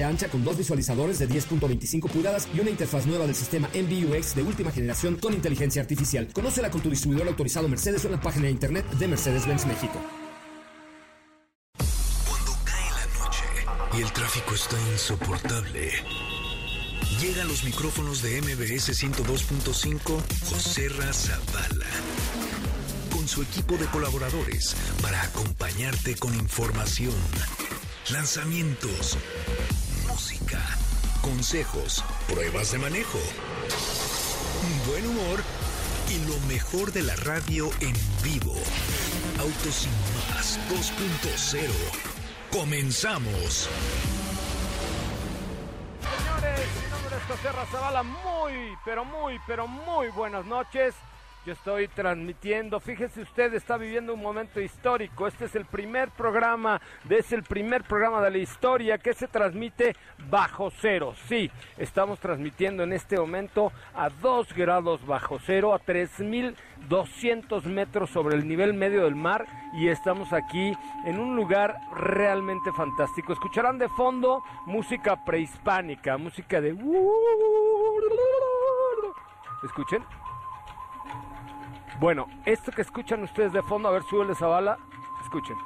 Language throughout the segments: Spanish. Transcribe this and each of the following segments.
ancha con dos visualizadores de 10.25 pulgadas y una interfaz nueva del sistema MBUX de última generación con inteligencia artificial. Conócela con tu distribuidor autorizado Mercedes en la página de internet de Mercedes-Benz México. Cuando cae la noche y el tráfico está insoportable, llegan los micrófonos de MBS 102.5 José Razabala con su equipo de colaboradores para acompañarte con información, lanzamientos música, consejos, pruebas de manejo, buen humor y lo mejor de la radio en vivo. Autos sin más 2.0. Comenzamos. Señores, mi nombre es José Razabala. Muy, pero muy, pero muy buenas noches. Yo estoy transmitiendo, fíjese usted, está viviendo un momento histórico. Este es el primer programa, es el primer programa de la historia que se transmite bajo cero. Sí, estamos transmitiendo en este momento a 2 grados bajo cero, a 3200 metros sobre el nivel medio del mar y estamos aquí en un lugar realmente fantástico. Escucharán de fondo música prehispánica, música de... Escuchen. Bueno, esto que escuchan ustedes de fondo, a ver, súbele esa bala, escuchen.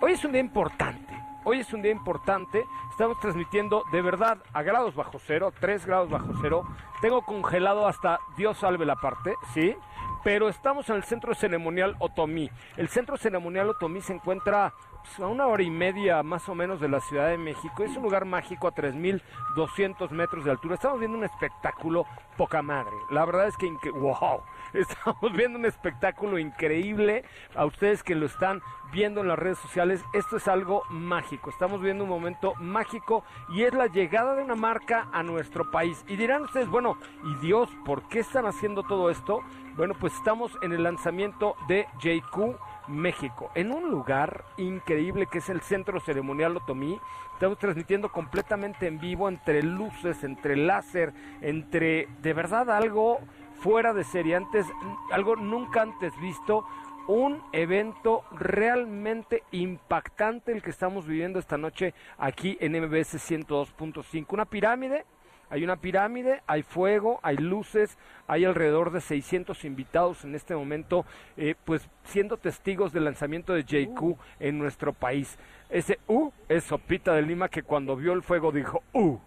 Hoy es un día importante, hoy es un día importante, estamos transmitiendo de verdad a grados bajo cero, 3 grados bajo cero, tengo congelado hasta Dios salve la parte, ¿sí? Pero estamos en el centro ceremonial Otomí. El centro ceremonial Otomí se encuentra a una hora y media más o menos de la Ciudad de México. Es un lugar mágico a 3.200 metros de altura. Estamos viendo un espectáculo poca madre. La verdad es que, wow, estamos viendo un espectáculo increíble. A ustedes que lo están viendo en las redes sociales, esto es algo mágico. Estamos viendo un momento mágico y es la llegada de una marca a nuestro país. Y dirán ustedes, bueno, ¿y Dios por qué están haciendo todo esto? Bueno, pues estamos en el lanzamiento de JQ México, en un lugar increíble que es el Centro Ceremonial Otomí. Estamos transmitiendo completamente en vivo entre luces, entre láser, entre de verdad algo fuera de serie, antes, algo nunca antes visto, un evento realmente impactante el que estamos viviendo esta noche aquí en MBS 102.5. Una pirámide hay una pirámide, hay fuego, hay luces, hay alrededor de 600 invitados en este momento, eh, pues siendo testigos del lanzamiento de JQ en nuestro país. Ese U es Sopita de Lima que cuando vio el fuego dijo U.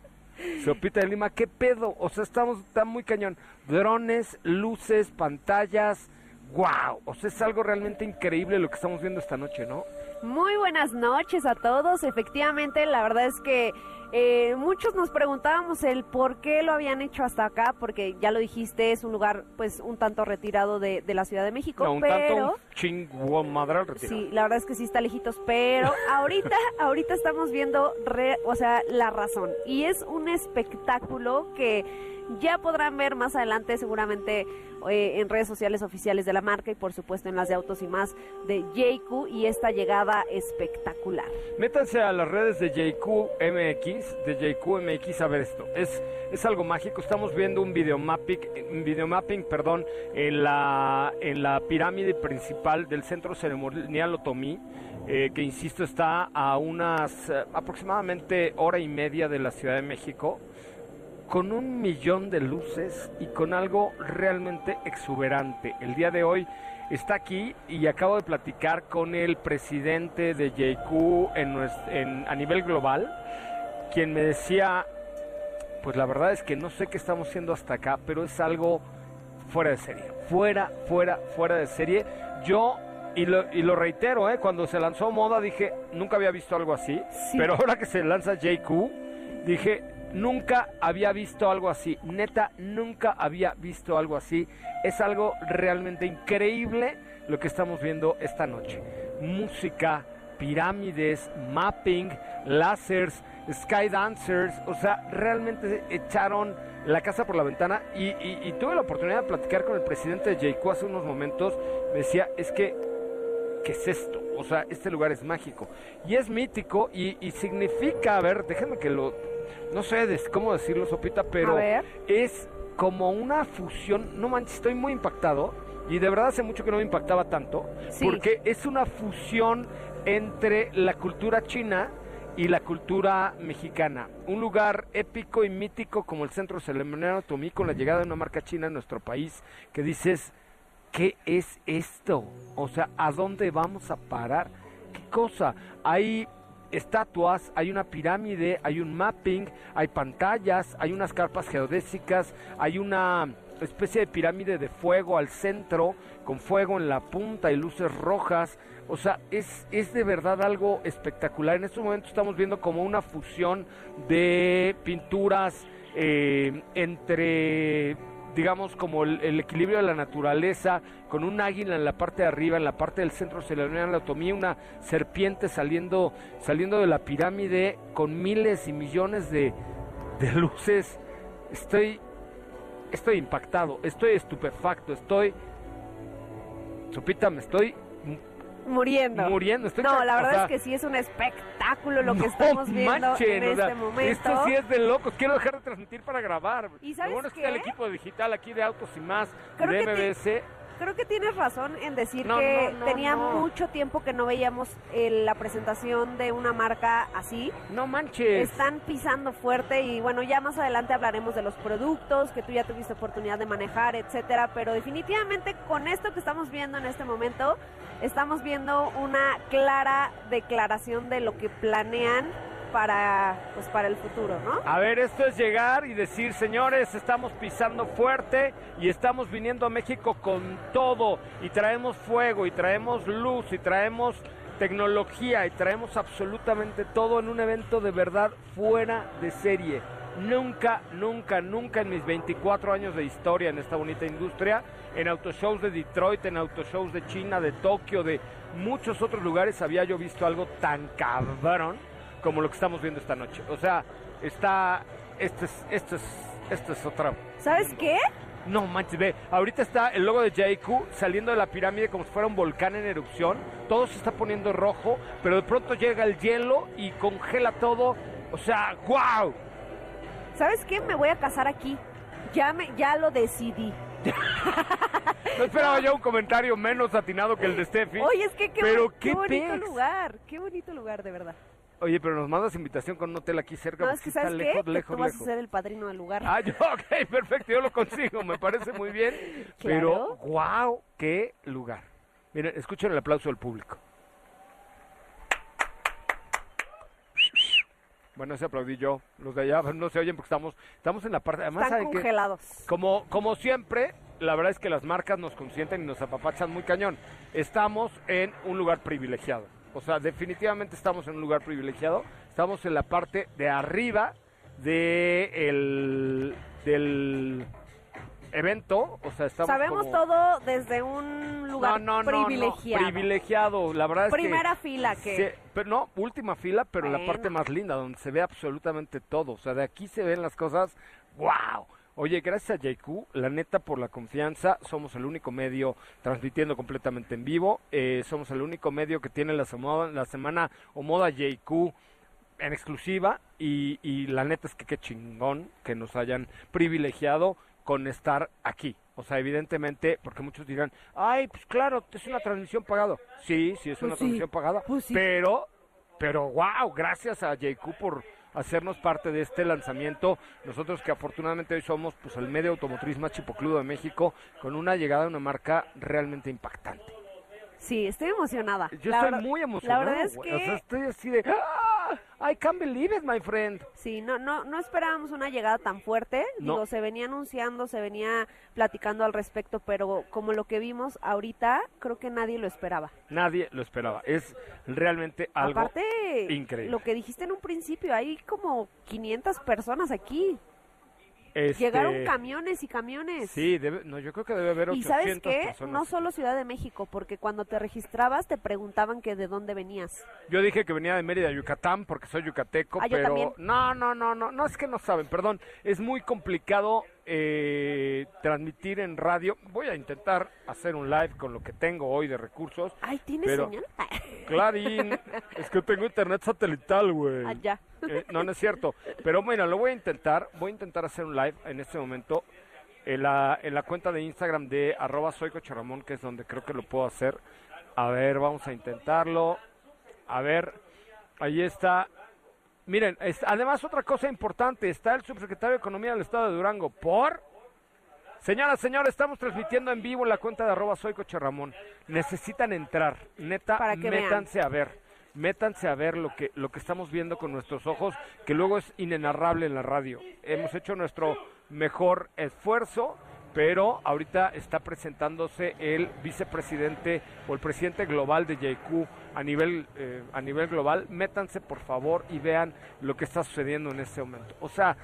Sopita de Lima, ¿qué pedo? O sea, estamos, está muy cañón. Drones, luces, pantallas, wow. O sea, es algo realmente increíble lo que estamos viendo esta noche, ¿no? Muy buenas noches a todos. Efectivamente, la verdad es que eh, muchos nos preguntábamos el por qué lo habían hecho hasta acá, porque ya lo dijiste, es un lugar pues un tanto retirado de, la Ciudad de México. No, un pero, tanto madral retirado. Sí, la verdad es que sí está lejitos, pero ahorita, ahorita estamos viendo, o sea, la razón. Y es un espectáculo que ya podrán ver más adelante seguramente eh, en redes sociales oficiales de la marca y por supuesto en las de Autos y más de JQ y esta llegada espectacular. Métanse a las redes de JQ MX, de JQ MX a ver esto. Es, es algo mágico. Estamos viendo un videomapping, videomapping perdón, en, la, en la pirámide principal del centro ceremonial Otomí. Eh, que insisto está a unas eh, aproximadamente hora y media de la Ciudad de México con un millón de luces y con algo realmente exuberante. El día de hoy está aquí y acabo de platicar con el presidente de JQ en, a nivel global, quien me decía, pues la verdad es que no sé qué estamos haciendo hasta acá, pero es algo fuera de serie, fuera, fuera, fuera de serie. Yo y lo, y lo, reitero, ¿eh? cuando se lanzó Moda dije, nunca había visto algo así, pero ahora que se lanza JQ, dije, Nunca había visto algo así, neta, nunca había visto algo así. Es algo realmente increíble lo que estamos viendo esta noche. Música, pirámides, mapping, láseres, sky dancers, o sea, realmente echaron la casa por la ventana y, tuve la oportunidad de platicar con el presidente de JQ hace unos momentos, me decía, es que, ¿qué es esto? O sea, este lugar es mágico y es mítico y, y significa, a ver, déjenme que lo, no sé cómo decirlo, Sopita, pero A es como una fusión, no manches, estoy muy impactado y de verdad hace mucho que no me impactaba tanto, Sí. porque es una fusión entre la cultura china y la cultura mexicana. Un lugar épico y mítico como el Centro Ceremonial Otomí con la llegada de una marca china en nuestro país que dices, ¿qué es esto? O sea, ¿a dónde vamos a parar? ¿Qué cosa? Hay estatuas, hay una pirámide, hay un mapping, hay pantallas, hay unas carpas geodésicas, hay una especie de pirámide de fuego al centro, con fuego en la punta y luces rojas. O sea, es, es de verdad algo espectacular. En este momento estamos viendo como una fusión de pinturas eh, entre digamos, como el, equilibrio de la naturaleza, con un águila en la parte de arriba, en la parte del centro se le la anatomía, una serpiente saliendo, saliendo de la pirámide con miles y millones de, de luces. Estoy, estoy impactado, estoy estupefacto, estoy, Sopita, me estoy Muriendo. muriendo. Estoy no, la o verdad sea, es que sí es un espectáculo lo que no estamos viendo manchen, en o este sea, momento. Esto sí es de locos. Quiero dejar de transmitir para grabar. ¿Y sabes Lo bueno es que está el equipo digital aquí de Autos y Más, Creo de MBS. Creo que tienes razón en decir No, que no, no, tenía mucho tiempo que no veíamos eh, la presentación de una marca así. No manches. Están pisando fuerte y bueno, ya más adelante hablaremos de los productos que tú ya tuviste oportunidad de manejar, etcétera, pero definitivamente con esto que estamos viendo en este momento, estamos viendo una clara declaración de lo que planean para pues para el futuro, ¿no? A ver, esto es llegar y decir, señores, estamos pisando fuerte y estamos viniendo a México con todo y traemos fuego y traemos luz y traemos tecnología y traemos absolutamente todo en un evento de verdad fuera de serie. Nunca, nunca, nunca en mis 24 años de historia en esta bonita industria, en autoshows de Detroit, en autoshows de China, de Tokio, de muchos otros lugares, había yo visto algo tan cabrón como lo que estamos viendo esta noche. O sea, está, esto es, esto es, esto es otra. ¿Sabes qué? No manches, ve, ahorita está el logo de JQ saliendo de la pirámide como si fuera un volcán en erupción. Todo se está poniendo rojo, pero de pronto llega el hielo y congela todo. O sea, wow. ¿Sabes qué? Me voy a casar aquí. Ya me ya lo decidí. No esperaba yo un comentario menos atinado que el de Steffi. Oye, es que qué, pero qué qué bonito pex. lugar, qué bonito lugar, de verdad. Oye, pero nos mandas invitación con un hotel aquí cerca. No, es que sí está ¿sabes qué? lejos, Que lejos, tú vas lejos. a ser el padrino del lugar. Ah, yo, ok, perfecto, yo lo consigo, me parece muy bien. Pero, wow, qué lugar. Miren, escuchen el aplauso del público. Bueno, ese aplaudí yo. Los de allá no se oyen porque estamos, estamos en la parte. Además, Están congelados. Como, como siempre, la verdad es que las marcas nos consienten y nos apapachan muy cañón. Estamos en un lugar privilegiado. O sea, definitivamente estamos en un lugar privilegiado. Estamos en la parte de arriba de el, del evento. O sea, estamos Sabemos como- todo desde un lugar no, no, no, privilegiado. No, privilegiado. La verdad es que... Primera fila que... Pero no, última fila, pero la parte más linda, donde se ve absolutamente todo. O sea, de aquí se ven las cosas, wow. Oye, gracias a JQ, la neta por la confianza, somos el único medio transmitiendo completamente en vivo, eh, somos el único medio que tiene la, semo- la semana o moda JQ en exclusiva y, y la neta es que qué chingón que nos hayan privilegiado con estar aquí. O sea, evidentemente, porque muchos dirán, ay, pues claro, es una transmisión pagada. Sí, sí, es una Pues sí, transmisión pagada. pues sí. Pero, pero wow, gracias a JQ por hacernos parte de este lanzamiento. Nosotros que afortunadamente hoy somos pues el medio automotriz más chipocludo de México, con una llegada de una marca realmente impactante. Sí, estoy emocionada. Yo La estoy muy emocionado. La verdad es que... O sea, estoy así de, ¡Ah! I can't believe it, my friend. Sí, no, no, no esperábamos una llegada tan fuerte. No. Digo, se venía anunciando, se venía platicando al respecto, pero como lo que vimos ahorita, creo que nadie lo esperaba. Nadie lo esperaba. Es realmente algo Aparte, increíble. lo que dijiste en un principio, hay como 500 personas aquí. Este, Llegaron camiones y camiones. Sí, debe- no, yo creo que debe haber Y 800 sabes qué, personas. no solo Ciudad de México, porque cuando te registrabas te preguntaban que de dónde venías. Yo dije que venía de Mérida, Yucatán, porque soy yucateco, Ah, pero no, no, no, no, no es que no saben, perdón, es muy complicado eh, transmitir en radio. Voy a intentar hacer un live con lo que tengo hoy de recursos. Ay, ¿tienes Pero- señal? Clarín, es que tengo internet satelital, güey. Ah, ya. Eh, no, no es cierto. Pero bueno, lo voy a intentar. Voy a intentar hacer un live en este momento en la, en la cuenta de Instagram de arroba soy Coche Ramón, que es donde creo que lo puedo hacer. A ver, vamos a intentarlo. A ver, ahí está. Miren, es- además otra cosa importante, está el subsecretario de Economía del Estado de Durango. ¿Por? Señoras, señores, estamos transmitiendo en vivo en la cuenta de arroba soy Coche Ramón. Necesitan entrar, neta, Para que vean. métanse a ver. Métanse a ver lo que, lo que estamos viendo con nuestros ojos, que luego es inenarrable en la radio. Hemos hecho nuestro mejor esfuerzo, pero ahorita está presentándose el vicepresidente o el presidente global de JQ a nivel, eh, a nivel global. Métanse, por favor, y vean lo que está sucediendo en este momento. O sea,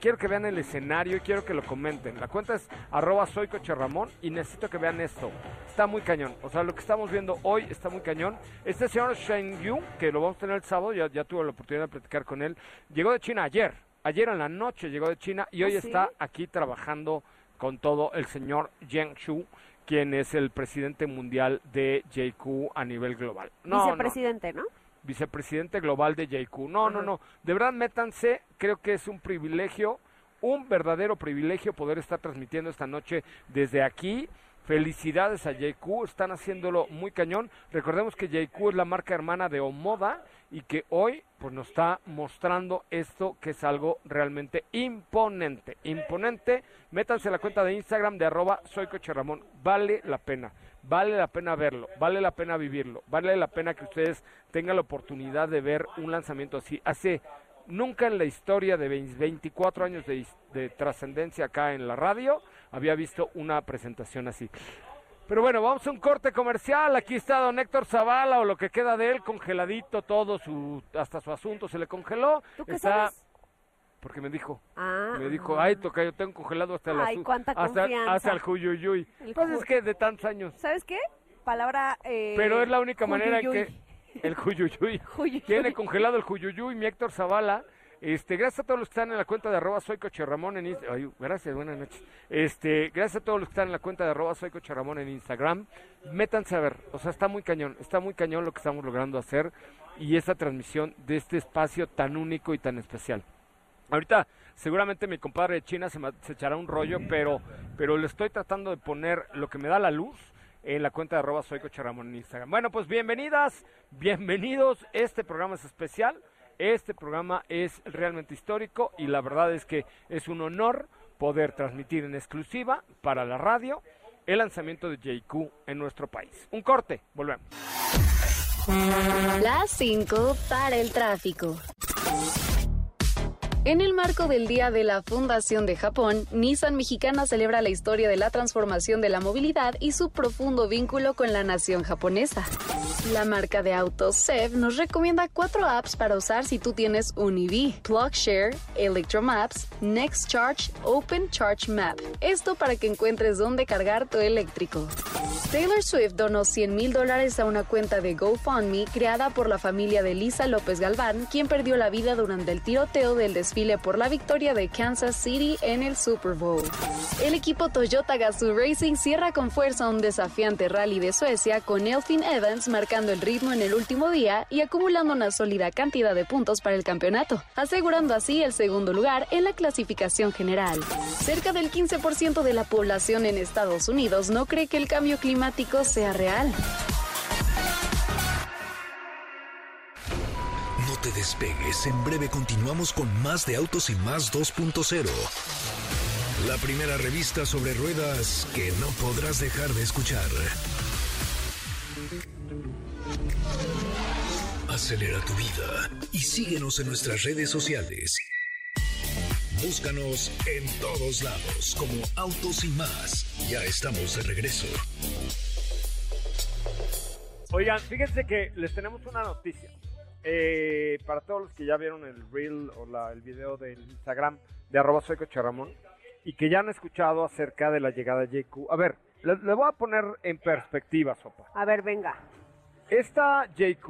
quiero que vean el escenario y quiero que lo comenten. La cuenta es arroba soy Coche Ramón y necesito que vean esto. Está muy cañón. O sea, lo que estamos viendo hoy está muy cañón. Este señor Shen Yu, que lo vamos a tener el sábado, ya, ya tuve la oportunidad de platicar con él, llegó de China ayer. Ayer en la noche llegó de China y hoy ¿Ah, sí? está aquí trabajando con todo el señor Yang Shu, quien es el presidente mundial de JQ a nivel global. No, Vicepresidente, ¿no? vicepresidente global de JQ. No, no, no. De verdad, métanse. Creo que es un privilegio, un verdadero privilegio poder estar transmitiendo esta noche desde aquí. Felicidades a JQ, están haciéndolo muy cañón. Recordemos que JQ es la marca hermana de Omoda y que hoy pues nos está mostrando esto que es algo realmente imponente. Imponente. Métanse la cuenta de Instagram de arroba soy Coche Ramón. Vale la pena. Vale la pena verlo, vale la pena vivirlo, vale la pena que ustedes tengan la oportunidad de ver un lanzamiento así. Hace nunca en la historia de 20 24 años de trascendencia acá en la radio había visto una presentación así. Pero bueno, vamos a un corte comercial. Aquí está don Héctor Zavala o lo que queda de él, congeladito todo, su hasta su asunto se le congeló. ¿Tú qué está sabes? porque me dijo, Ah. me dijo, ay, toca, yo tengo congelado hasta el Ay, cuánta hasta, confianza. hasta el juyuyuy. El Pues ju- es que de tantos años. ¿Sabes qué? Palabra... eh, Pero es la única manera en que el Juyuyuy Juyuyuy. tiene congelado el Juyuyuy, mi Héctor Zavala. Este, gracias a todos los que están en la cuenta de arroba soy Coche Ramón en Inst- Ay, gracias, buenas noches. Este, gracias a todos los que están en la cuenta de arroba Ramón en Instagram. Métanse a ver, o sea, está muy cañón, está muy cañón lo que estamos logrando hacer y esta transmisión de este espacio tan único y tan especial. Ahorita seguramente mi compadre de China se, se echará un rollo, pero, pero le estoy tratando de poner lo que me da la luz en la cuenta de arroba soy Coche Ramón en Instagram. Bueno, pues bienvenidas, bienvenidos. Este programa es especial, este programa es realmente histórico y la verdad es que es un honor poder transmitir en exclusiva para la radio el lanzamiento de JQ en nuestro país. Un corte, volvemos. Las 5 para el tráfico. En el marco del Día de la Fundación de Japón, Nissan Mexicana celebra la historia de la transformación de la movilidad y su profundo vínculo con la nación japonesa. La marca de autos SEV nos recomienda cuatro apps para usar si tú tienes un EV: PlugShare, Electromaps, Next Charge, Open Charge Map. Esto para que encuentres dónde cargar tu eléctrico. Taylor Swift donó 100 mil dólares a una cuenta de GoFundMe creada por la familia de Lisa López Galván, quien perdió la vida durante el tiroteo del desfile por la victoria de Kansas City en el Super Bowl. El equipo Toyota Gazoo Racing cierra con fuerza un desafiante rally de Suecia con Elfin Evans marcando el ritmo en el último día y acumulando una sólida cantidad de puntos para el campeonato, asegurando así el segundo lugar en la clasificación general. Cerca del 15% de la población en Estados Unidos no cree que el cambio climático sea real. Te despegues, en breve continuamos con más de Autos y Más 2.0. La primera revista sobre ruedas que no podrás dejar de escuchar. Acelera tu vida y síguenos en nuestras redes sociales. Búscanos en todos lados como Autos y Más. Ya estamos de regreso. Oigan, fíjense que les tenemos una noticia. Eh, para todos los que ya vieron el reel o la, el video del Instagram de arroba soy Ramón y que ya han escuchado acerca de la llegada de JQ. A ver, le, le voy a poner en perspectiva, Sopa. A ver, venga. Esta JQ,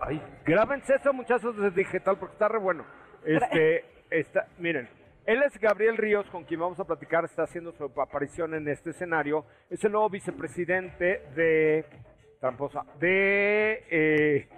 ay, grábense eso muchachos de digital porque está re bueno. Este, está, miren, él es Gabriel Ríos, con quien vamos a platicar, está haciendo su aparición en este escenario. Es el nuevo vicepresidente de tramposa, de, eh,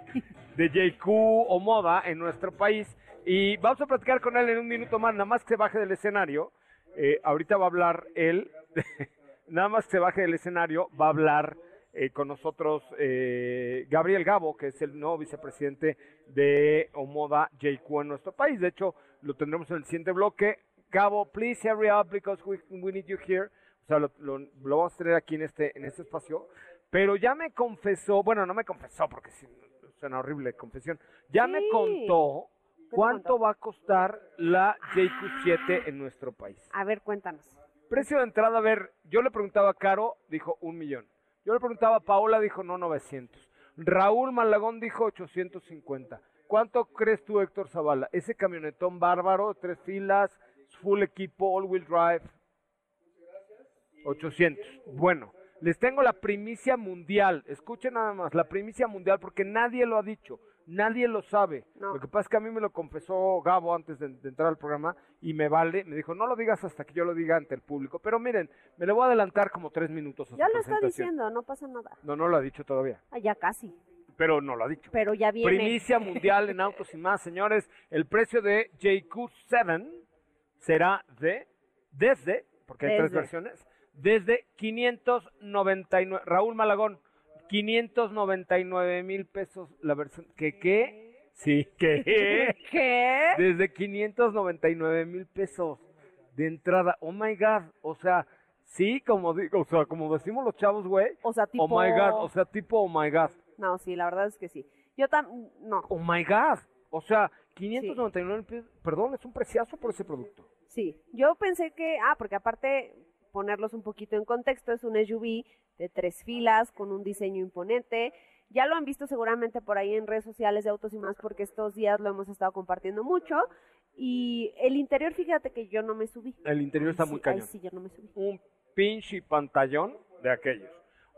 de JQ o Moda en nuestro país. Y vamos a platicar con él en un minuto más, nada más que se baje del escenario. Eh, ahorita va a hablar él, nada más que se baje del escenario, va a hablar eh, con nosotros eh, Gabriel Gabo, que es el nuevo vicepresidente de Omoda JQ en nuestro país. De hecho, lo tendremos en el siguiente bloque. Gabo, please hurry up because we, we need you here. O sea, lo, lo, lo vamos a tener aquí en este, en este espacio. Pero ya me confesó, bueno, no me confesó porque sí, suena horrible confesión. Ya me contó cuánto contó? va a costar la JQ7 en nuestro país. A ver, cuéntanos. Precio de entrada, a ver, yo le preguntaba a Caro, dijo un millón. Yo le preguntaba a Paola, dijo no, 900. Raúl Malagón dijo 850. ¿Cuánto crees tú, Héctor Zavala? Ese camionetón bárbaro, tres filas, full equipo, all wheel drive. 800. Bueno, les tengo la primicia mundial. Escuchen nada más, la primicia mundial, porque nadie lo ha dicho. Nadie lo sabe. No. Lo que pasa es que a mí me lo confesó Gabo antes de, de entrar al programa y me vale. Me dijo, no lo digas hasta que yo lo diga ante el público. Pero miren, me le voy a adelantar como tres minutos a Ya su lo está diciendo, no pasa nada. No, no lo ha dicho todavía. Ah, ya casi. Pero no lo ha dicho. Pero ya viene. Primicia mundial en autos y más, señores. El precio de JQ7 será de, desde, porque hay tres versiones, desde 599. Raúl Malagón, 599 mil pesos la versión. ¿Qué qué? Sí, ¿qué? ¿Qué? Desde 599 mil pesos de entrada. Oh my God. O sea, sí, como digo, o sea, como decimos los chavos, güey. O sea, tipo. Oh my God. O sea, tipo, oh my God. No, sí, la verdad es que sí. Yo también. No, Oh my God. O sea, 599 pesos. Perdón, es un preciazo por ese producto. sí. Yo pensé que. Ah, porque aparte, ponerlos un poquito en contexto, es un SUV de tres filas con un diseño imponente. Ya lo han visto seguramente por ahí en redes sociales de Autos y más, porque estos días lo hemos estado compartiendo mucho. Y el interior, fíjate que yo no me subí. El interior está Sí, muy ay, cañón. sí, yo no me subí. Un pinche pantallón de aquellos.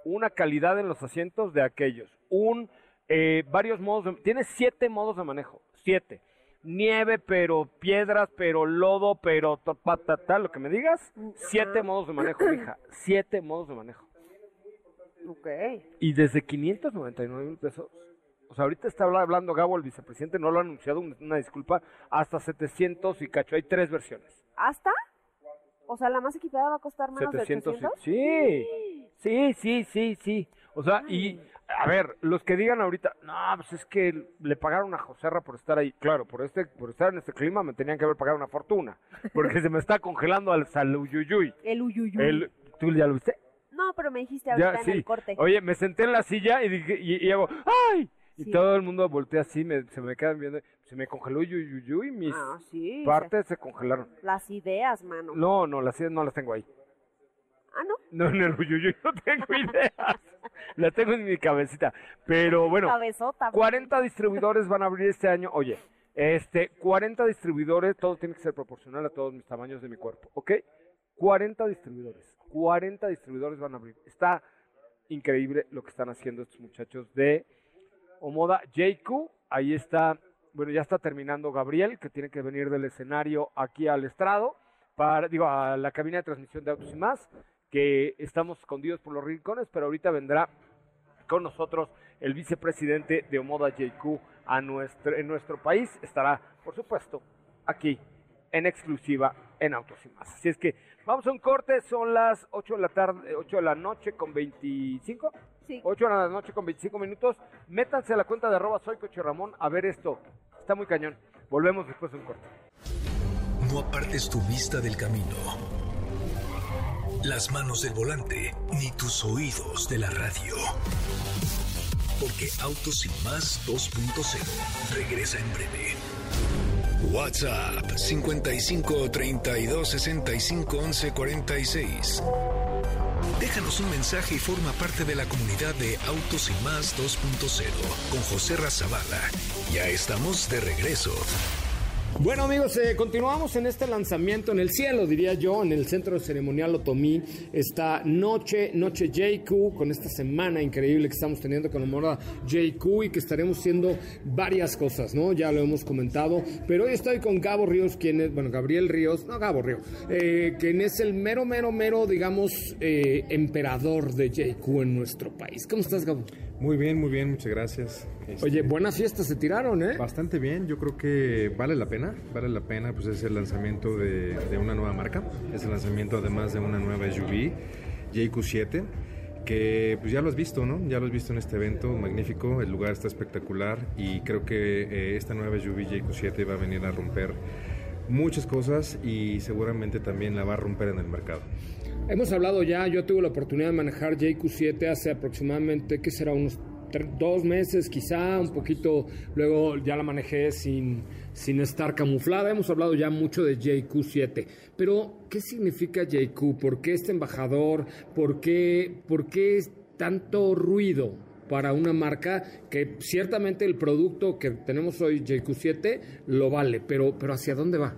Una calidad en los asientos de aquellos. Un, eh, varios modos. de- tiene siete modos de manejo. Siete. Nieve, pero piedras, pero lodo, pero patata, lo que me digas. Siete modos de manejo, hija. Siete modos de manejo. Ok. Y desde 599 mil pesos. O sea, ahorita está habla- hablando Gabo, el vicepresidente, no lo ha anunciado, un- una disculpa, hasta 700 y cacho. Hay tres versiones. ¿Hasta? O sea, la más equipada va a costar menos 700, de 800. sí. Sí, sí, sí, sí. O sea, y a ver, los que digan ahorita, no, pues es que le pagaron a Joserra por estar ahí. Claro, por este por estar en este clima me tenían que haber pagado una fortuna, porque se me está congelando al saluyuyuy. El uyuyuy. El ¿Tú ya lo viste? No, pero me dijiste ahorita Ya, en sí. el corte. Oye, me senté en la silla y dije, y, y hago, ¡ay! Y todo el mundo voltea así, me- se me quedan viendo, se me congeló yuyuyuy, mis Ah, sí. partes se congelaron. se- Las ideas, mano. No, no, las no las tengo ahí. Ah, no. No, en el uyuyuy no tengo ideas. Las tengo en mi cabecita. Pero bueno, Cabezota. 40 distribuidores van a abrir este año. Oye, este, 40 distribuidores, todo tiene que ser proporcional a todos mis tamaños de mi cuerpo, ¿ok? 40 distribuidores, 40 distribuidores van a abrir. Está increíble lo que están haciendo estos muchachos de Omoda JQ. Ahí está, bueno, ya está terminando Gabriel, que tiene que venir del escenario aquí al estrado, para, digo, a la cabina de transmisión de autos y más, que estamos escondidos por los rincones, pero ahorita vendrá con nosotros el vicepresidente de Omoda JQ a nuestro, en nuestro país. Estará, por supuesto, aquí en exclusiva en Autos y más. Así es que vamos a un corte, son las 8 de la tarde, 8 de la noche con 25. Sí. 8 de la noche con 25 minutos. Métanse a la cuenta de arroba soy Coche Ramón a ver esto. Está muy cañón. Volvemos después de un corte. No apartes tu vista del camino, las manos del volante, ni tus oídos de la radio. Porque Autos y más 2.0 regresa en breve. WhatsApp 55 32 65 11 46. Déjanos un mensaje y forma parte de la comunidad de Autos y más 2.0 con José Razabala Ya estamos de regreso. Bueno amigos, eh, continuamos en este lanzamiento en el cielo, diría yo, en el Centro Ceremonial Otomí, esta noche, noche JQ, con esta semana increíble que estamos teniendo con la moda JQ y que estaremos haciendo varias cosas, ¿no? Ya lo hemos comentado, pero hoy estoy con Gabo Ríos, quien es, bueno, Gabriel Ríos, no Gabo Ríos, eh, quien es el mero, mero, mero, digamos, eh, emperador de JQ en nuestro país. ¿Cómo estás, Gabo? Muy bien, muy bien, muchas gracias. Este, Oye, buenas fiestas se tiraron, ¿eh? Bastante bien, yo creo que vale la pena, vale la pena, pues es el lanzamiento de, de una nueva marca, es el lanzamiento además de una nueva SUV, JQ7, que pues ya lo has visto, ¿no? Ya lo has visto en este evento, magnífico, el lugar está espectacular y creo que eh, esta nueva SUV JQ7 va a venir a romper muchas cosas y seguramente también la va a romper en el mercado. Hemos hablado ya, yo tuve la oportunidad de manejar JQ7 hace aproximadamente, ¿qué será? Unos dos meses quizá, un poquito, luego ya la manejé sin, sin estar camuflada. Hemos hablado ya mucho de JQ7, pero ¿qué significa JQ? ¿Por qué este embajador? ¿Por qué, por qué es tanto ruido? Para una marca que ciertamente el producto que tenemos hoy, JQ7, lo vale, pero, pero ¿hacia dónde va?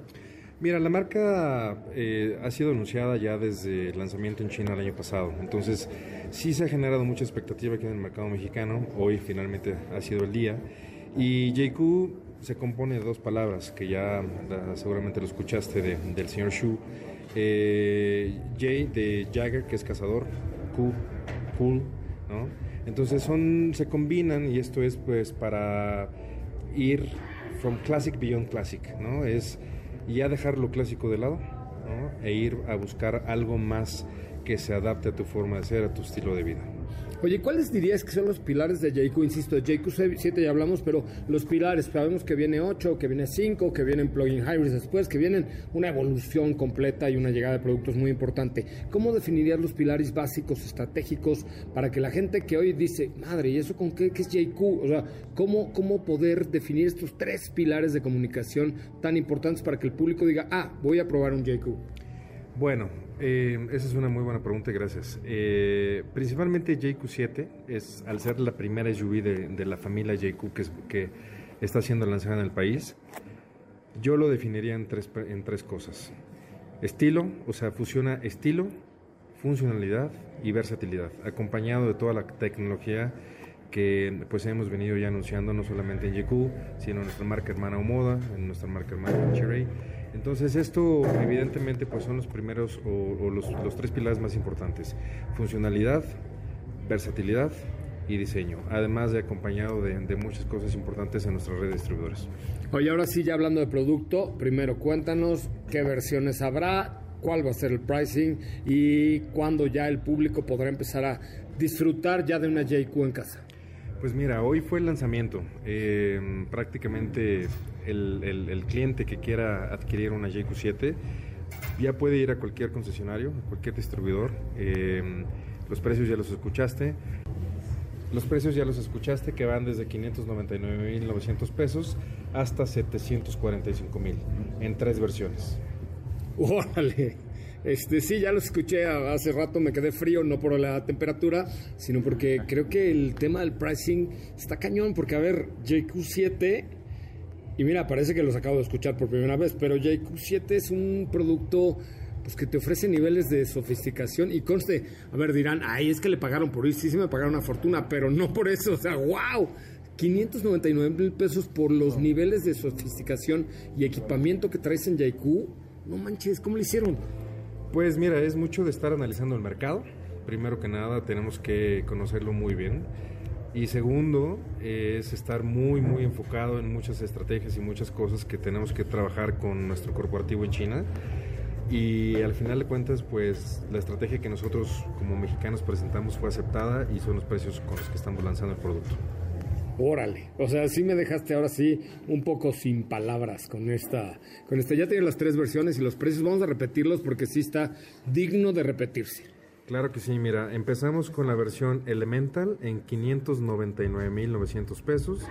Mira, la marca eh, ha sido anunciada ya desde el lanzamiento en China el año pasado, entonces sí se ha generado mucha expectativa aquí en el mercado mexicano, hoy finalmente ha sido el día, y JQ se compone de dos palabras que ya seguramente lo escuchaste de- del señor Shu, eh, J de Jagger, que es cazador, Q, cool, ¿no? Entonces son, se combinan y esto es pues para ir from classic beyond classic, ¿no? Es ya dejar lo clásico de lado. E ir a buscar algo más que se adapte a tu forma de ser, a tu estilo de vida. Oye, ¿cuáles dirías que son los pilares de JQ? Insisto, de JQ7 ya hablamos, pero los pilares, sabemos que viene 8, que viene 5, que vienen plug-in hybrids después, que vienen una evolución completa y una llegada de productos muy importante. ¿Cómo definirías los pilares básicos, estratégicos, para que la gente que hoy dice, madre, ¿y eso con qué, qué es JQ? O sea, ¿cómo, ¿cómo poder definir estos tres pilares de comunicación tan importantes para que el público diga, ah, voy a probar un JQ? Bueno, eh, esa es una muy buena pregunta gracias. Eh, principalmente JQ7 es, al ser la primera SUV de, de la familia JQ que, es- que está siendo lanzada en el país, yo lo definiría en tres, en tres cosas. Estilo, o sea, fusiona estilo, funcionalidad y versatilidad, acompañado de toda la tecnología que pues hemos venido ya anunciando no solamente en JQ, sino en nuestra marca hermana Omoda, en nuestra marca hermana Chery. Entonces esto evidentemente pues son los primeros o, los tres pilares más importantes, funcionalidad, versatilidad y diseño, además de acompañado de, de muchas cosas importantes en nuestra red de distribuidores. Oye, ahora sí, ya hablando de producto, primero cuéntanos qué versiones habrá, cuál va a ser el pricing y cuándo ya el público podrá empezar a disfrutar ya de una JQ en casa. Pues mira, hoy fue el lanzamiento. Eh, prácticamente el, el- cliente que quiera adquirir una JQ7 ya puede ir a cualquier concesionario, a cualquier distribuidor. Eh, los precios ya los escuchaste. Los precios ya los escuchaste que van desde 599.900 pesos hasta 745.000 en tres versiones. Órale. Este, sí, ya lo escuché hace rato, me quedé frío, no por la temperatura, sino porque creo que el tema del pricing está cañón, porque a ver, JQ7, y mira, parece que los acabo de escuchar por primera vez, pero JQ7 es un producto pues que te ofrece niveles de sofisticación y conste, a ver, dirán, ay, es que le pagaron por ir, sí, sí me pagaron una fortuna, pero no por eso, o sea, wow, 599 mil pesos por los niveles de sofisticación y equipamiento que traes en JQ, no manches, ¿cómo lo hicieron? Pues mira, es mucho de estar analizando el mercado. Primero que nada, tenemos que conocerlo muy bien. Y segundo, es estar muy, muy enfocado en muchas estrategias y muchas cosas que tenemos que trabajar con nuestro corporativo en China. Y al final de cuentas, pues la estrategia que nosotros como mexicanos presentamos fue aceptada y son los precios con los que estamos lanzando el producto. Órale, o sea, sí me dejaste ahora sí un poco sin palabras con esta, con esta. Ya tienes las tres versiones y los precios, vamos a repetirlos porque sí está digno de repetirse. Claro que sí, mira, empezamos con la versión Elemental en 599.900 pesos.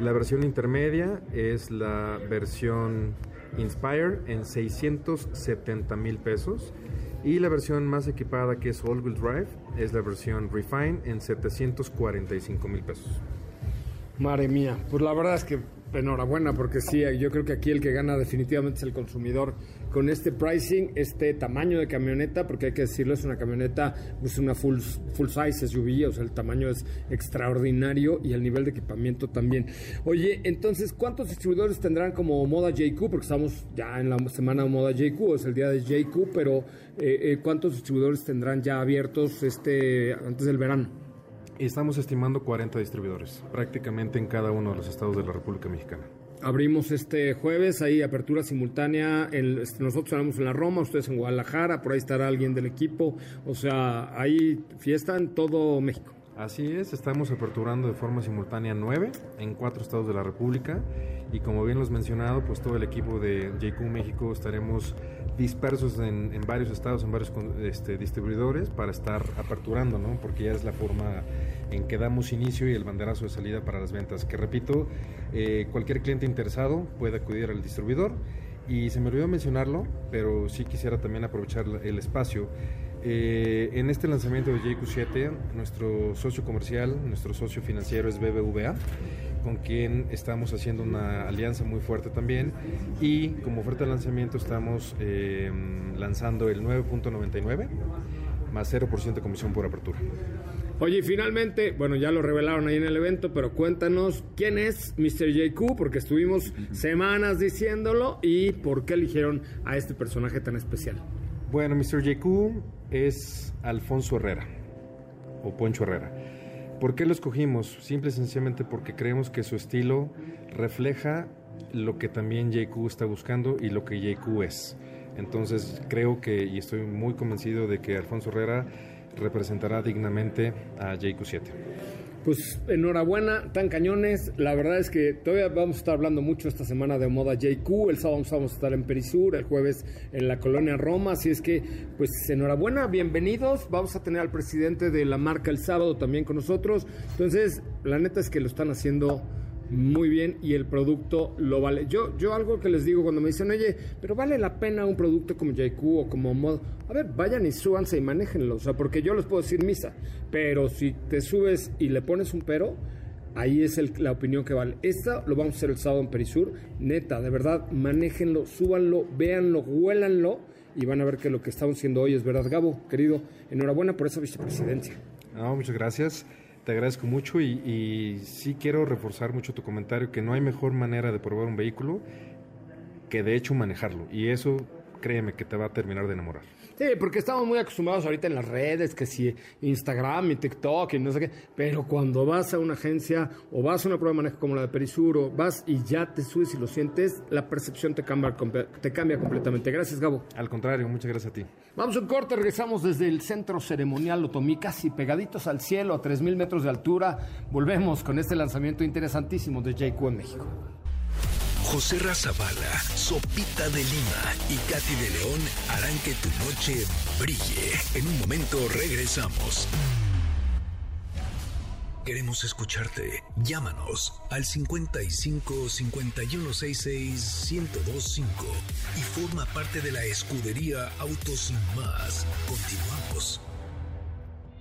La versión intermedia es la versión Inspire en 670.000 pesos. Y la versión más equipada que es All Wheel Drive es la versión Refine en 745.000 pesos. Madre mía, pues la verdad es que enhorabuena porque sí, yo creo que aquí el que gana definitivamente es el consumidor con este pricing, este tamaño de camioneta, porque hay que decirlo, es una camioneta, pues una full, full size SUV, o sea, el tamaño es extraordinario y el nivel de equipamiento también. Oye, entonces, ¿cuántos distribuidores tendrán como Moda JQ? Porque estamos ya en la semana Moda JQ, es el día de JQ, pero eh, eh, ¿cuántos distribuidores tendrán ya abiertos este antes del verano? Estamos estimando 40 distribuidores, prácticamente en cada uno de los estados de la República Mexicana. Abrimos este jueves, ahí apertura simultánea. Este, nosotros estamos en la Roma, ustedes en Guadalajara, por ahí estará alguien del equipo. O sea, ahí fiesta en todo México. Así es, estamos aperturando de forma simultánea nueve en cuatro estados de la República y como bien los mencionado, pues todo el equipo de JQ México estaremos dispersos en, varios estados, en varios este, distribuidores para estar aperturando, ¿no? Porque ya es la forma en que damos inicio y el banderazo de salida para las ventas. Que repito, eh, cualquier cliente interesado puede acudir al distribuidor y se me olvidó mencionarlo, pero sí quisiera también aprovechar el espacio eh, en este lanzamiento de JQ7, nuestro socio comercial, nuestro socio financiero es BBVA, con quien estamos haciendo una alianza muy fuerte también. Y como oferta de lanzamiento estamos eh, lanzando el 9.99 más 0% de comisión por apertura. Oye, finalmente, bueno, ya lo revelaron ahí en el evento, pero cuéntanos quién es Mr. JQ, porque estuvimos semanas diciéndolo y por qué eligieron a este personaje tan especial. Bueno, Mr. JQ es Alfonso Herrera o Poncho Herrera. ¿Por qué lo escogimos? Simple y sencillamente porque creemos que su estilo refleja lo que también JQ está buscando y lo que JQ es. Entonces creo que, y estoy muy convencido de que Alfonso Herrera representará dignamente a JQ7 pues enhorabuena, tan cañones. La verdad es que todavía vamos a estar hablando mucho esta semana de moda JQ. El sábado vamos a estar en Perisur, el jueves en la colonia Roma. Así es que, pues enhorabuena, bienvenidos. Vamos a tener al presidente de la marca el sábado también con nosotros. Entonces, la neta es que lo están haciendo muy bien y el producto lo vale. Yo, yo algo que les digo cuando me dicen, oye, pero vale la pena un producto como JQ o como Mod. A ver, vayan y súbanse y manéjenlo. O sea, porque yo les puedo decir misa, pero si te subes y le pones un pero, ahí es la opinión que vale. Esta lo vamos a hacer el sábado en Perisur. Neta, de verdad, manéjenlo, súbanlo, véanlo, huélanlo y van a ver que lo que estamos haciendo hoy es verdad. Gabo, querido, enhorabuena por esa vicepresidencia. No, muchas gracias te agradezco mucho y, sí quiero reforzar mucho tu comentario que no hay mejor manera de probar un vehículo que de hecho manejarlo. Y eso, créeme, que te va a terminar de enamorar. Sí, porque estamos muy acostumbrados ahorita en las redes, que si Instagram y TikTok y no sé qué, pero cuando vas a una agencia o vas a una prueba de manejo como la de Perisuro, vas y ya te subes y lo sientes, la percepción te cambia, te cambia completamente. Gracias, Gabo. Al contrario, muchas gracias a ti. Vamos a un corte, regresamos desde el centro ceremonial Otomí, casi pegaditos al cielo, a 3.000 metros de altura. Volvemos con este lanzamiento interesantísimo de JQ en México. José Razabala, Sopita de Lima y Katy de León harán que tu noche brille. En un momento regresamos. Queremos escucharte. Llámanos al 55 5166 1025 y forma parte de la escudería Autos Sin Más. Continuamos.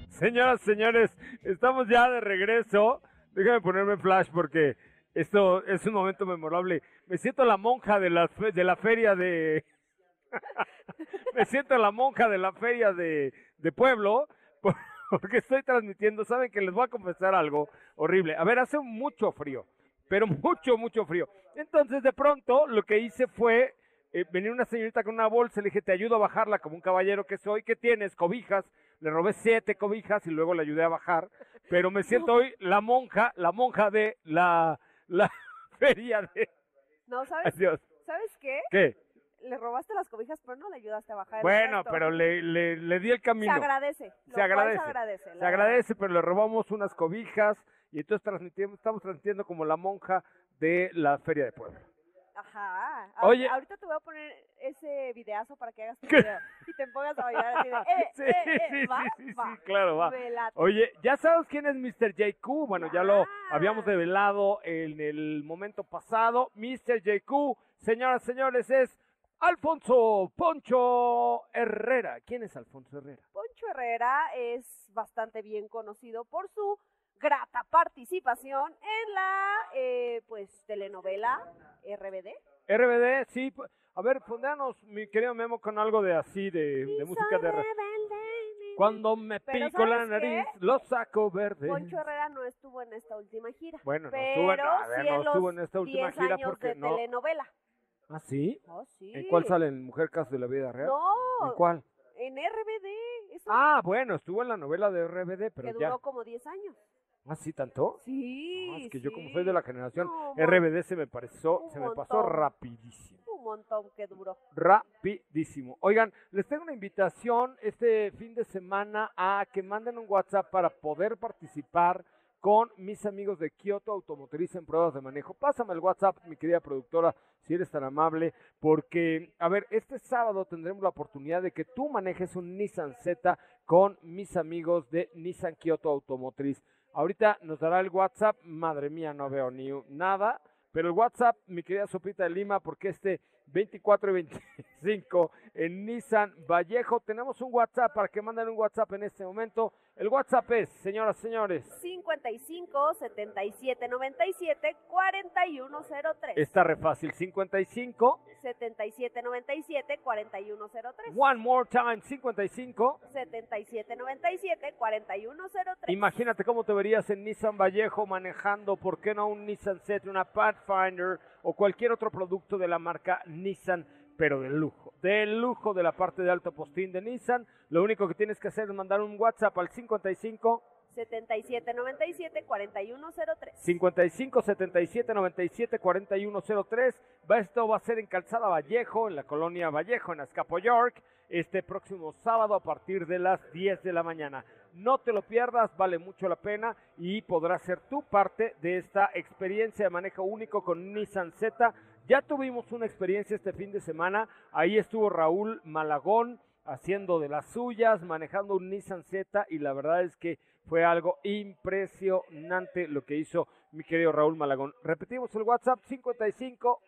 Señoras, señores, estamos ya de regreso. Déjame ponerme flash porque esto es un momento memorable. Me siento la monja de la, de la feria de... Me siento la monja de la feria de, de pueblo porque estoy transmitiendo, saben que les voy a confesar algo horrible. A ver, hace mucho frío, pero mucho, mucho frío. Entonces, de pronto, lo que hice fue eh, venir una señorita con una bolsa, le dije, te ayudo a bajarla como un caballero que soy. ¿Qué tienes? Cobijas. Le robé siete cobijas y luego le ayudé a bajar. Pero me siento hoy la monja, la monja de la, la feria de... No, ¿sabes? ¿Sabes qué? ¿Qué? le robaste las cobijas, pero no le ayudaste a bajar. Bueno, pero le, le, di el camino. Se agradece. Se agradece. Se agradece, pero le robamos unas cobijas y entonces transmitimos, estamos transmitiendo como la monja de la Feria de Puebla. Ajá. Oye. Ahorita te voy a poner ese videazo para que hagas tu video y te pongas a bailar así de, eh, sí, eh, eh, sí, sí, sí, claro, va. Oye, ¿ya sabes quién es Mr. JQ? Bueno, ya lo habíamos develado en el momento pasado. Mr. JQ, señoras, señores, es Alfonso Poncho Herrera. ¿Quién es Alfonso Herrera? Poncho Herrera es bastante bien conocido por su grata participación en la eh, pues telenovela RBD. RBD, sí. A ver, pondremos, mi querido Memo, con algo de así, de, de música de... Cuando me Pero pico la ¿sabes qué? nariz, lo saco verde. Poncho Herrera no estuvo en esta última gira. Bueno, no pero estuvo en- a ver, sí no estuvo en esta última 10 gira porque de no- telenovela. ¿Ah, sí? Oh, sí. ¿En cuál sale? ¿En Mujer Caso de la Vida Real? No, ¿En cuál? en RBD. Eso Ah, bueno, estuvo en la novela de RBD, pero que ya. duró como 10 años. ¿Ah, sí, tanto? Sí. No, es que yo como soy de la generación No, RBD se me pareció, se me pasó rapidísimo. Un montón que duró. Rapidísimo. Oigan, les tengo una invitación este fin de semana a que manden un WhatsApp para poder participar con mis amigos de Kyoto Automotriz en pruebas de manejo. Pásame el WhatsApp, mi querida productora, si eres tan amable, porque, a ver, este sábado tendremos la oportunidad de que tú manejes un Nissan Z con mis amigos de Nissan Kyoto Automotriz. Ahorita nos dará el WhatsApp, madre mía, no veo ni nada, pero el WhatsApp, mi querida Sopita de Lima, porque este 24 y 25 en Nissan Vallejo, tenemos un WhatsApp para que manden un WhatsApp en este momento. El WhatsApp es, señoras, señores, 55 77 97 4103. está re fácil, 55, 77 97 4103. one more time, 55. 77 97 4103. Imagínate cómo te verías en Nissan Vallejo manejando, ¿por qué no un Nissan Z, una Pathfinder o cualquier otro producto de la marca Nissan, pero de lujo, de lujo de la parte de alto postín de Nissan? Lo único que tienes que hacer es mandar un WhatsApp al 55 77 97 4103. 55 77 97 4103. Va, esto va a ser en Calzada Vallejo, en la colonia Vallejo, en Azcapo, York, este próximo sábado a partir de las 10 de la mañana. No te lo pierdas, vale mucho la pena y podrás ser tú parte de esta experiencia de manejo único con Nissan Z. Ya tuvimos una experiencia este fin de semana, ahí estuvo Raúl Malagón haciendo de las suyas, manejando un Nissan Z y la verdad es que fue algo impresionante lo que hizo mi querido Raúl Malagón. Repetimos el WhatsApp 55,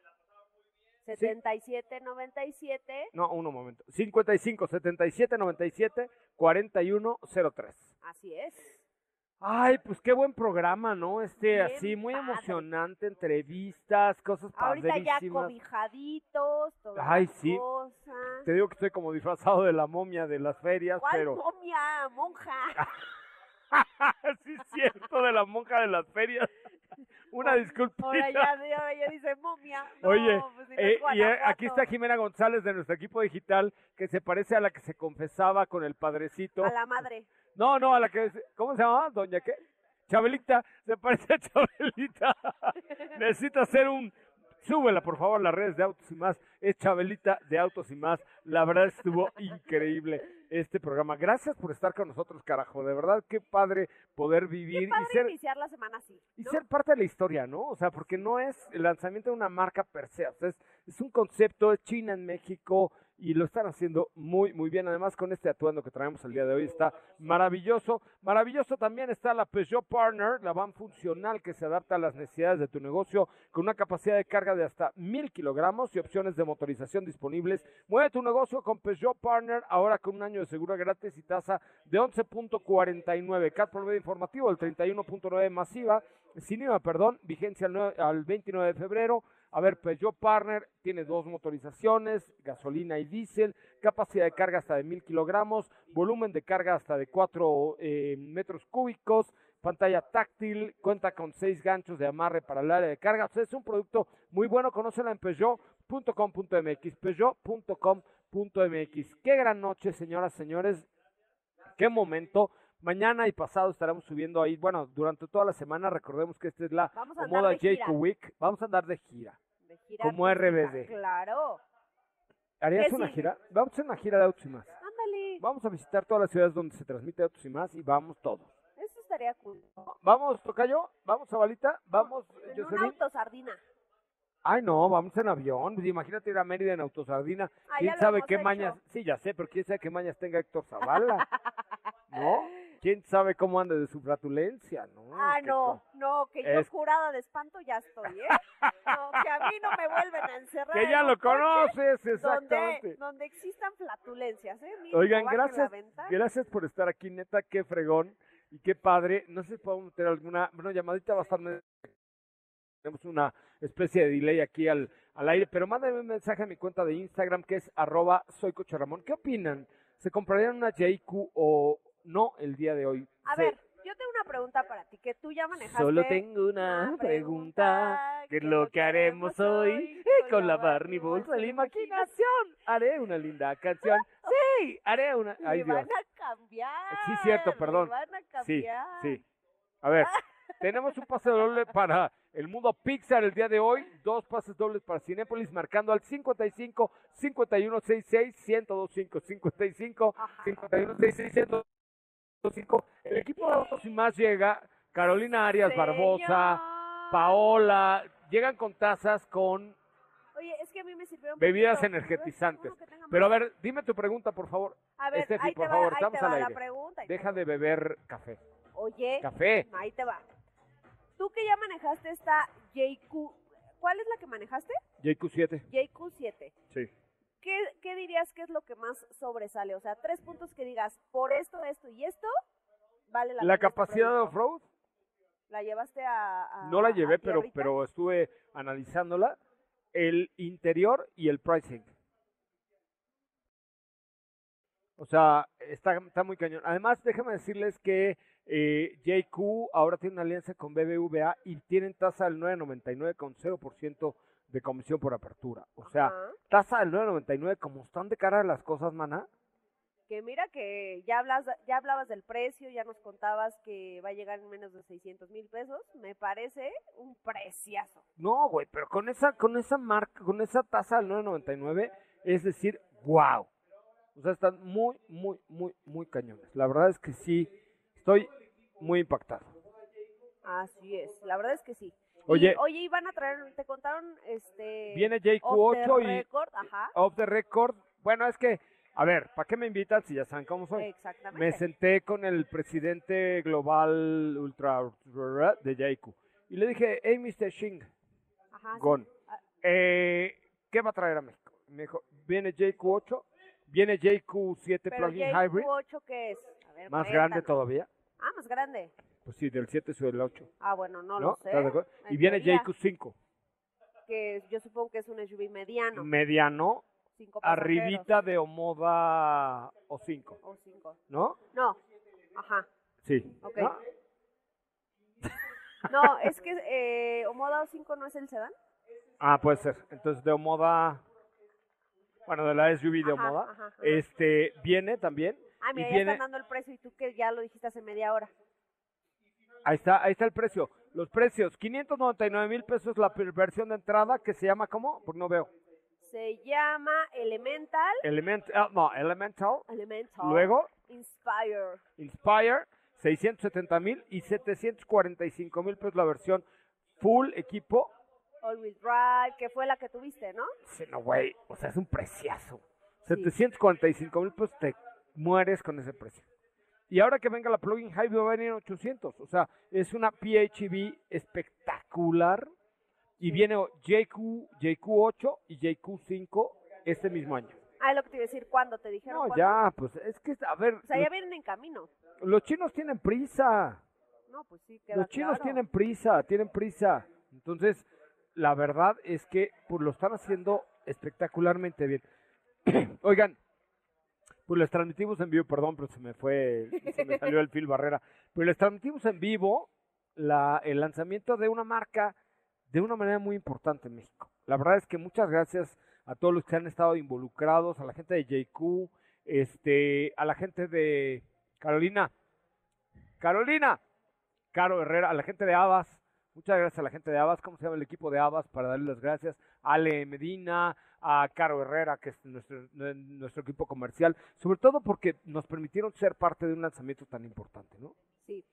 77 97. no, un momento, 55 77 97 41 03. Así es. Ay, pues qué buen programa, ¿no? Este Bien así muy padre. emocionante, entrevistas, cosas Ahorita ya cobijaditos, toda Ay, sí. cosa. Te digo que estoy como disfrazado de la momia de las ferias, ¿Cuál pero momia, monja? sí es cierto de la monja de las ferias. Una disculpita. Ahora ya, ya dice momia. No, Oye, pues si no es eh, y eh, aquí está Jimena González de nuestro equipo digital, que se parece a la que se confesaba con el padrecito. A la madre. No, no, a la que... ¿Cómo se llama? Doña qué? Chabelita, se parece a Chabelita. Necesito hacer un... Súbela, por favor, a las redes de Autos y Más. Es Chabelita de Autos y Más. La verdad estuvo increíble este programa. Gracias por estar con nosotros, carajo. De verdad, qué padre poder vivir Qué padre y ser iniciar la semana así. y ser parte de la historia, ¿no? O sea, porque no es el lanzamiento de una marca per se, o sea, es, es un concepto, es China en México y lo están haciendo muy, muy bien. Además, con este atuendo que traemos el día de hoy está maravilloso. Maravilloso también está la Peugeot Partner, la van funcional que se adapta a las necesidades de tu negocio con una capacidad de carga de hasta mil kilogramos y opciones de motorización disponibles. Mueve tu negocio con Peugeot Partner ahora con un año de seguro gratis y tasa de 11.49. CAT promedio informativo del 31.9 masiva, sin IVA, perdón, vigencia al 29 de febrero. A ver, Peugeot Partner tiene dos motorizaciones, gasolina y diésel, capacidad de carga hasta de mil kilogramos, volumen de carga hasta de 4 metros cúbicos, pantalla táctil, cuenta con seis ganchos de amarre para el área de carga. O sea, es un producto muy bueno, conócela en peugeot.com.mx, peugeot.com.mx. Qué gran noche, señoras, señores, qué momento. Mañana y pasado estaremos subiendo ahí, bueno, durante toda la semana, recordemos que esta es la Vamos a andar Omoda de gira. Jacob Week, vamos a andar de gira. De gira como RBD. Claro. ¿Harías ¿Qué una gira? Vamos a hacer una gira de autos y más. Ándale. Vamos a visitar todas las ciudades donde se transmite autos y más y vamos todos. Eso estaría cool. Vamos, Tocayo, vamos a Balita, vamos, En un Jocelyn. auto sardina. Ay, no, vamos en avión. Pues imagínate ir a Mérida en autosardina. Ah, ¿Quién sabe qué hecho. mañas? Sí, ya sé, pero quién sabe qué mañas tenga Héctor Zavala. ¿No? ¿Quién sabe cómo ande de su flatulencia? ¿no? Ah, no, no, que yo Es- jurada de espanto ya estoy, ¿eh? No, que a mí no me vuelven a encerrar. Que ya lo conoces, exactamente. donde existan flatulencias, ¿eh? Mínimo, Oigan, gracias, gracias por estar aquí, neta, qué fregón. y qué padre. No sé si podemos meter alguna, bueno, llamadita estar, tenemos una especie de delay aquí al, al aire, pero mándame un mensaje a mi cuenta de Instagram que es arroba soy Coche Ramón. ¿Qué opinan? ¿Se comprarían una JQ o no el día de hoy? A Se- ver, yo tengo una pregunta para ti, que tú ya manejaste. Solo tengo una pregunta, ¿qué es lo que haremos hoy? Con la Barney Bolsa de la imaginación, haré una linda canción. Sí, haré una... Ay, Dios. van a cambiar. Sí, cierto, perdón. van a Sí, cambiar. sí. A ver, tenemos un pase doble para el mundo Pixar el día de hoy, dos pases dobles para Cinépolis, marcando al 55 51 66 1025 55 Ajá. 51 66 1025. El equipo de Autos y Más llega, Carolina Arias Barbosa. Paola, llegan con tazas con Oye, es que a mí me sirvieron bebidas poquito. energetizantes. Pero a ver, dime tu pregunta, por favor. A ver, Estefi, ahí por te favor, va, ahí estamos te al va aire. la pregunta. ahí Deja de beber café. Oye, Café. ahí te va. Tú que ya manejaste esta JQ, ¿cuál es la que manejaste? JQ7. JQ7. Sí. ¿Qué, ¿Qué dirías que es lo que más sobresale? O sea, tres puntos que digas, por esto, esto y esto, vale la La pena este capacidad de off-road, ¿La llevaste a, a- no la llevé, pero, tierrita? pero estuve analizándola. El interior y el pricing. O sea, está, está muy cañón. Además, déjame decirles que eh, JQ ahora tiene una alianza con BBVA y tienen tasa del 9.99 con 0% de comisión por apertura. O sea, Ajá. tasa del 9.99 como están de cara a las cosas, mana. Que mira que ya, hablas, ya hablabas del precio, ya nos contabas que va a llegar en menos de 600 mil pesos. Me parece un preciazo. No, güey, pero con esa, con esa marca, con esa tasa del 9.99, es decir, wow. O sea, están muy, muy, muy, muy cañones. La verdad es que sí, estoy muy impactado. Así es, la verdad es que sí. Oye. Y, oye, iban a traer, te contaron, este... Viene off the JQ8 y record, ajá, off the record. Bueno, es que, a ver, ¿para qué me invitan si ya saben cómo soy? exactamente. Me senté con el presidente global ultra de JQ y le dije, hey, Mr. Shing, Ajá, sí. Gon, Ah. eh, ¿qué va a traer a México? Me dijo, viene JQ8, viene JQ7 Pero plug-in hybrid, JQ8, ¿qué es? A ver, más grande todavía. Ah, más grande. Pues sí, del 7 sobre el 8. Ah, bueno, no, ¿No? lo sé. Y En viene teoría, JQ5, Que yo supongo que es un SUV mediano. mediano, arribita de Omoda O5, O cinco. ¿no? No, ajá. Sí. Ok. ¿no? No, es que eh, Omoda O5 no es el sedán. Ah, puede ser. Entonces, de Omoda, bueno, de la SUV de Omoda, ajá, ajá. este, viene también. Ah, y mira, ya viene, están dando el precio y tú que ya lo dijiste hace media hora. Ahí está, ahí está el precio. Los precios, 599 mil pesos la versión de entrada, que se llama, ¿cómo? Porque no veo. Se llama Elemental. Element, ah, no, Elemental. Elemental. Luego, Inspire. Inspire, 670 mil y 745 mil pesos la versión full equipo. All Wheel Drive, que fue la que tuviste, ¿no? Sí, no, güey, o sea, es un preciazo. Sí. 745 mil pesos te mueres con ese precio. Y ahora que venga la plugin hybrid va a venir en 800. O sea, es una PHEV espectacular. Y viene JQ, JQ8 y JQ5 este mismo año. Ah, es lo que te iba a decir, ¿cuándo? ¿Te dijeron No, cuándo? ya, pues es que, a ver, O sea, ya vienen en camino. los chinos tienen prisa. No, pues sí, queda Los chinos claro. tienen prisa, tienen prisa. Entonces, la verdad es que pues, lo están haciendo espectacularmente bien. Oigan, pues les transmitimos en vivo, perdón, pero se me fue, se me salió el fil barrera. Pero les transmitimos en vivo la, el lanzamiento de una marca de una manera muy importante en México. La verdad es que muchas gracias a todos los que han estado involucrados, a la gente de JQ, este, a la gente de Carolina. Carolina, Caro Herrera, a la gente de Abas, muchas gracias a la gente de Abas, ¿cómo se llama el equipo de Abas? Para darle las gracias. Ale Medina, a Caro Herrera, que es nuestro, nuestro equipo comercial, sobre todo porque nos permitieron ser parte de un lanzamiento tan importante, ¿no? Sí.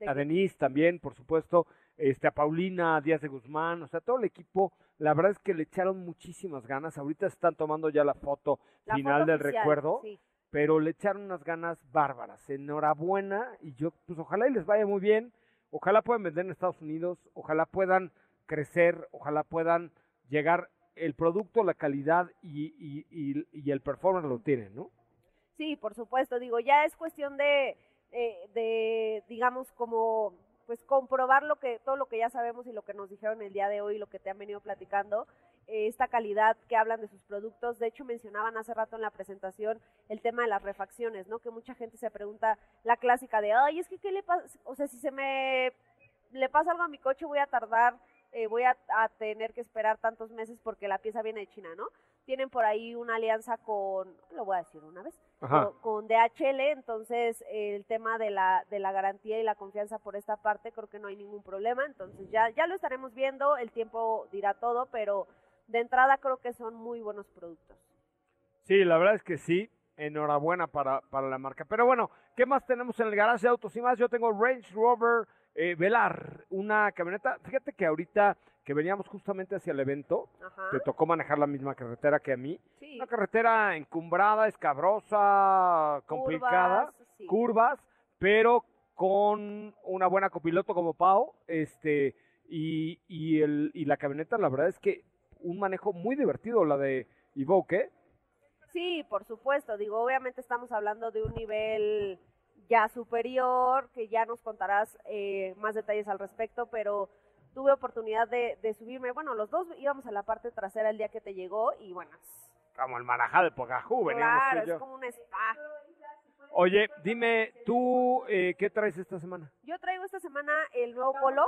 De A Denise también, por supuesto, este, a Paulina, a Díaz de Guzmán, o sea, todo el equipo, la verdad es que le echaron muchísimas ganas. Ahorita están tomando ya la foto la final foto del oficial, recuerdo Sí. pero le echaron unas ganas bárbaras. Enhorabuena y yo, pues ojalá y les vaya muy bien, ojalá puedan vender en Estados Unidos, ojalá puedan crecer, ojalá puedan llegar el producto, la calidad y, y, y, y el performance lo tienen, ¿no? Sí, por supuesto. Digo, ya es cuestión de de, digamos, como pues comprobar lo que todo lo que ya sabemos y lo que nos dijeron el día de hoy, lo que te han venido platicando, esta calidad que hablan de sus productos. De hecho, mencionaban hace rato en la presentación el tema de las refacciones, ¿no? Que mucha gente se pregunta la clásica de, ay, es que qué le pasa, o sea, si se me le pasa algo a mi coche voy a tardar, eh, voy a, a tener que esperar tantos meses porque la pieza viene de China, ¿no? Tienen por ahí una alianza con, lo voy a decir una vez, Ajá. con, con DHL, entonces el tema de la, de la garantía y la confianza por esta parte creo que no hay ningún problema, entonces ya, ya lo estaremos viendo, el tiempo dirá todo, pero de entrada creo que son muy buenos productos. Sí, la verdad es que sí. Enhorabuena para, para la marca. Pero bueno, ¿qué más tenemos en el garaje de autos y más? Yo tengo Range Rover eh, Velar, una camioneta. Fíjate que ahorita que veníamos justamente hacia el evento, Ajá. te tocó manejar la misma carretera que a mí. Sí. Una carretera encumbrada, escabrosa, complicada, Curvas, sí. curvas, pero con una buena copiloto como Pau, este, y, y, el, y la camioneta, la verdad es que un manejo muy divertido, la de Evoque. Sí, por supuesto. Digo, obviamente estamos hablando de un nivel ya superior, que ya nos contarás eh, más detalles al respecto, pero tuve oportunidad de, de subirme. Bueno, los dos íbamos a la parte trasera el día que te llegó y bueno, Como el Marajá de veníamos tú claro, y yo. es como un spa. Oye, dime, ¿tú eh, qué traes esta semana? Yo traigo esta semana el nuevo Polo,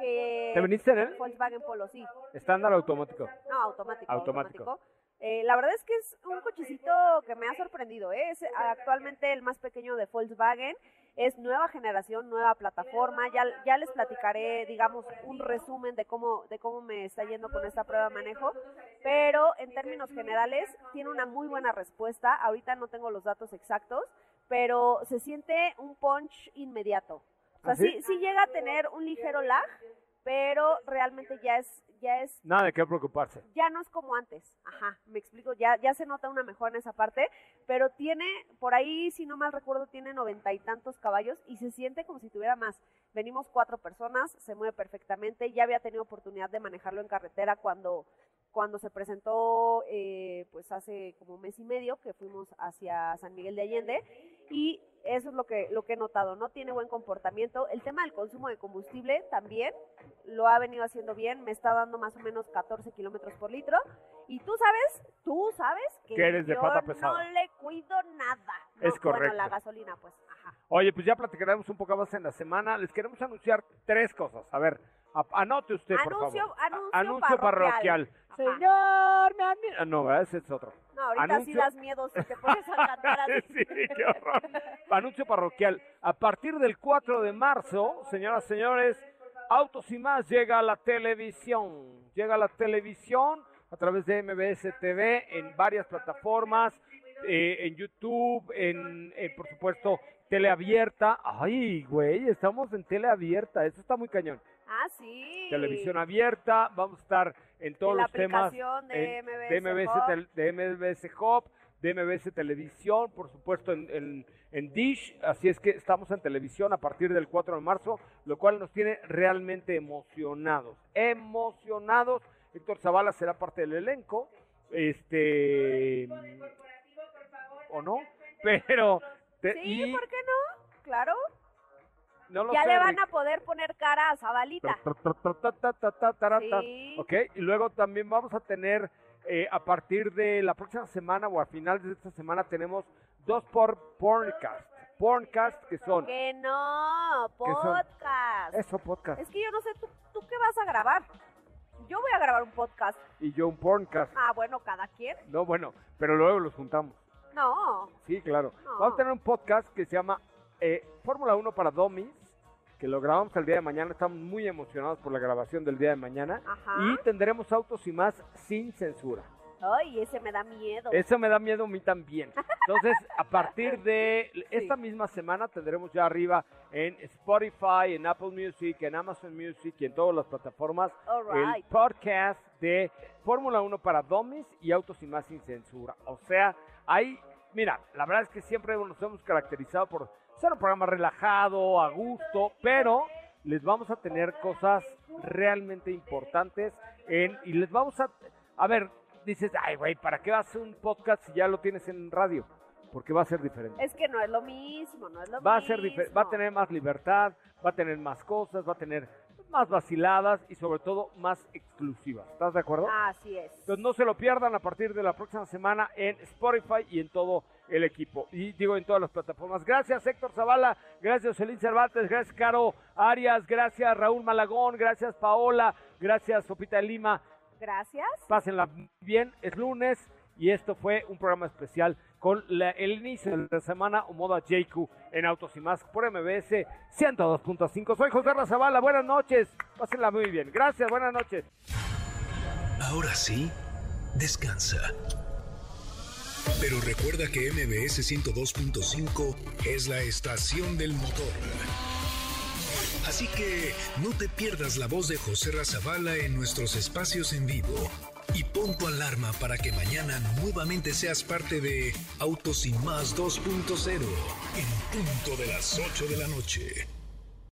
que ¿Te viniste en él? Volkswagen Polo, sí. Estándar automático. No, automático. Automático. automático. Eh, la verdad es que es un cochecito que me ha sorprendido. ¿eh? Es actualmente el más pequeño de Volkswagen. Es nueva generación, nueva plataforma. Ya, ya les platicaré, digamos, un resumen de cómo, de cómo me está yendo con esta prueba de manejo. Pero en términos generales, tiene una muy buena respuesta. Ahorita no tengo los datos exactos, pero se siente un punch inmediato. O sea, ¿Ah, sí? sí, sí llega a tener un ligero lag, pero realmente ya es, ya es Nada de qué preocuparse. ya no es como antes. Ajá, me explico, ya, ya se nota una mejora en esa parte, pero tiene, por ahí, si no mal recuerdo, tiene noventa y tantos caballos y se siente como si tuviera más. Venimos cuatro personas, se mueve perfectamente, ya había tenido oportunidad de manejarlo en carretera cuando, cuando se presentó, eh, pues hace como un mes y medio que fuimos hacia San Miguel de Allende y eso es lo que, lo que he notado, no tiene buen comportamiento. El tema del consumo de combustible también lo ha venido haciendo bien, me está dando más o menos 14 kilómetros por litro. Y tú sabes, tú sabes que, Que eres de yo pata pesada. no le cuido nada. No, Es correcto. Bueno, la gasolina, pues, ajá. Oye, pues ya platicaremos un poco más en la semana. Les queremos anunciar tres cosas. A ver, anote usted, por Anuncio- favor. anuncio parroquial. parroquial. Ajá. Señor, me admi- Ah, No, ese es otro. No, ahorita sí Anuncio- das miedo si te pones a cantar así. sí, qué horror. Anuncio parroquial. A partir del 4 de marzo, señoras y señores, Autos y más llega a la televisión. Llega a la televisión a través de MBS TV en varias plataformas, eh, en YouTube, en, en, por supuesto, teleabierta. Ay, güey, estamos en teleabierta. Eso está muy cañón. Ah, sí. Televisión abierta, vamos a estar en todos En los temas de en- MBS de MBS, de MBS Hub, de MBS Televisión, por supuesto en, en- en Dish, así es que estamos en televisión a partir del 4 de marzo, lo cual nos tiene realmente emocionados, emocionados. Héctor Zavala será parte del elenco, este, o no, pero te- Sí, y ¿por qué no? Claro. No lo Ya sé, le van Rick. a poder poner cara a Zabalita. Sí. Ok, y luego también vamos a tener eh, a partir de la próxima semana o a finales de esta semana tenemos dos por porncast. Porncast que son Que no, podcast. eso podcast Es que yo no sé, ¿tú, ¿tú qué vas a grabar? Yo voy a grabar un podcast. y yo un porncast. Ah, bueno, cada quien. No, bueno, pero luego los juntamos. No. Sí, claro. No. Vamos a tener un podcast que se llama eh, Fórmula 1 para Dummies, que lo grabamos el día de mañana. Estamos muy emocionados por la grabación del día de mañana. Ajá. Y tendremos autos y más sin censura. Ay, ese me da miedo. Eso me da miedo a mí también. Entonces, a partir de esta misma semana tendremos ya arriba en Spotify, en Apple Music, en Amazon Music y en todas las plataformas All el right. podcast de Fórmula 1 para Dummies y Autos y más sin censura. O sea, ahí, mira, la verdad es que siempre nos hemos caracterizado por un programa relajado, a gusto, pero les vamos a tener cosas realmente importantes en, y les vamos a, a ver, dices, ay, güey, ¿para qué vas a un podcast si ya lo tienes en radio? porque va a ser diferente. Es que no es lo mismo, no es lo Va a ser difer- va a tener más libertad, va a tener más cosas, va a tener más vaciladas y sobre todo más exclusivas. ¿Estás de acuerdo? Así es. Entonces no se lo pierdan a partir de la próxima semana en Spotify y en todo el equipo. Y digo en todas las plataformas. Gracias Héctor Zavala, gracias Celín Cervantes, gracias Caro Arias, gracias Raúl Malagón, gracias Paola, gracias Sopita de Lima. Gracias. Pásenla bien, es lunes y esto fue un programa especial con la- el inicio de la semana o moda JQ en Autos y Más por MBS 102.5. Soy José Razabala, buenas noches, pásenla muy bien. Gracias, buenas noches. Ahora sí, descansa. Pero recuerda que MBS 102.5 es la estación del motor. Así que no te pierdas la voz de José Razabala en nuestros espacios en vivo. Y pon tu alarma para que mañana nuevamente seas parte de Autos y Más 2.0 en punto de las 8 de la noche.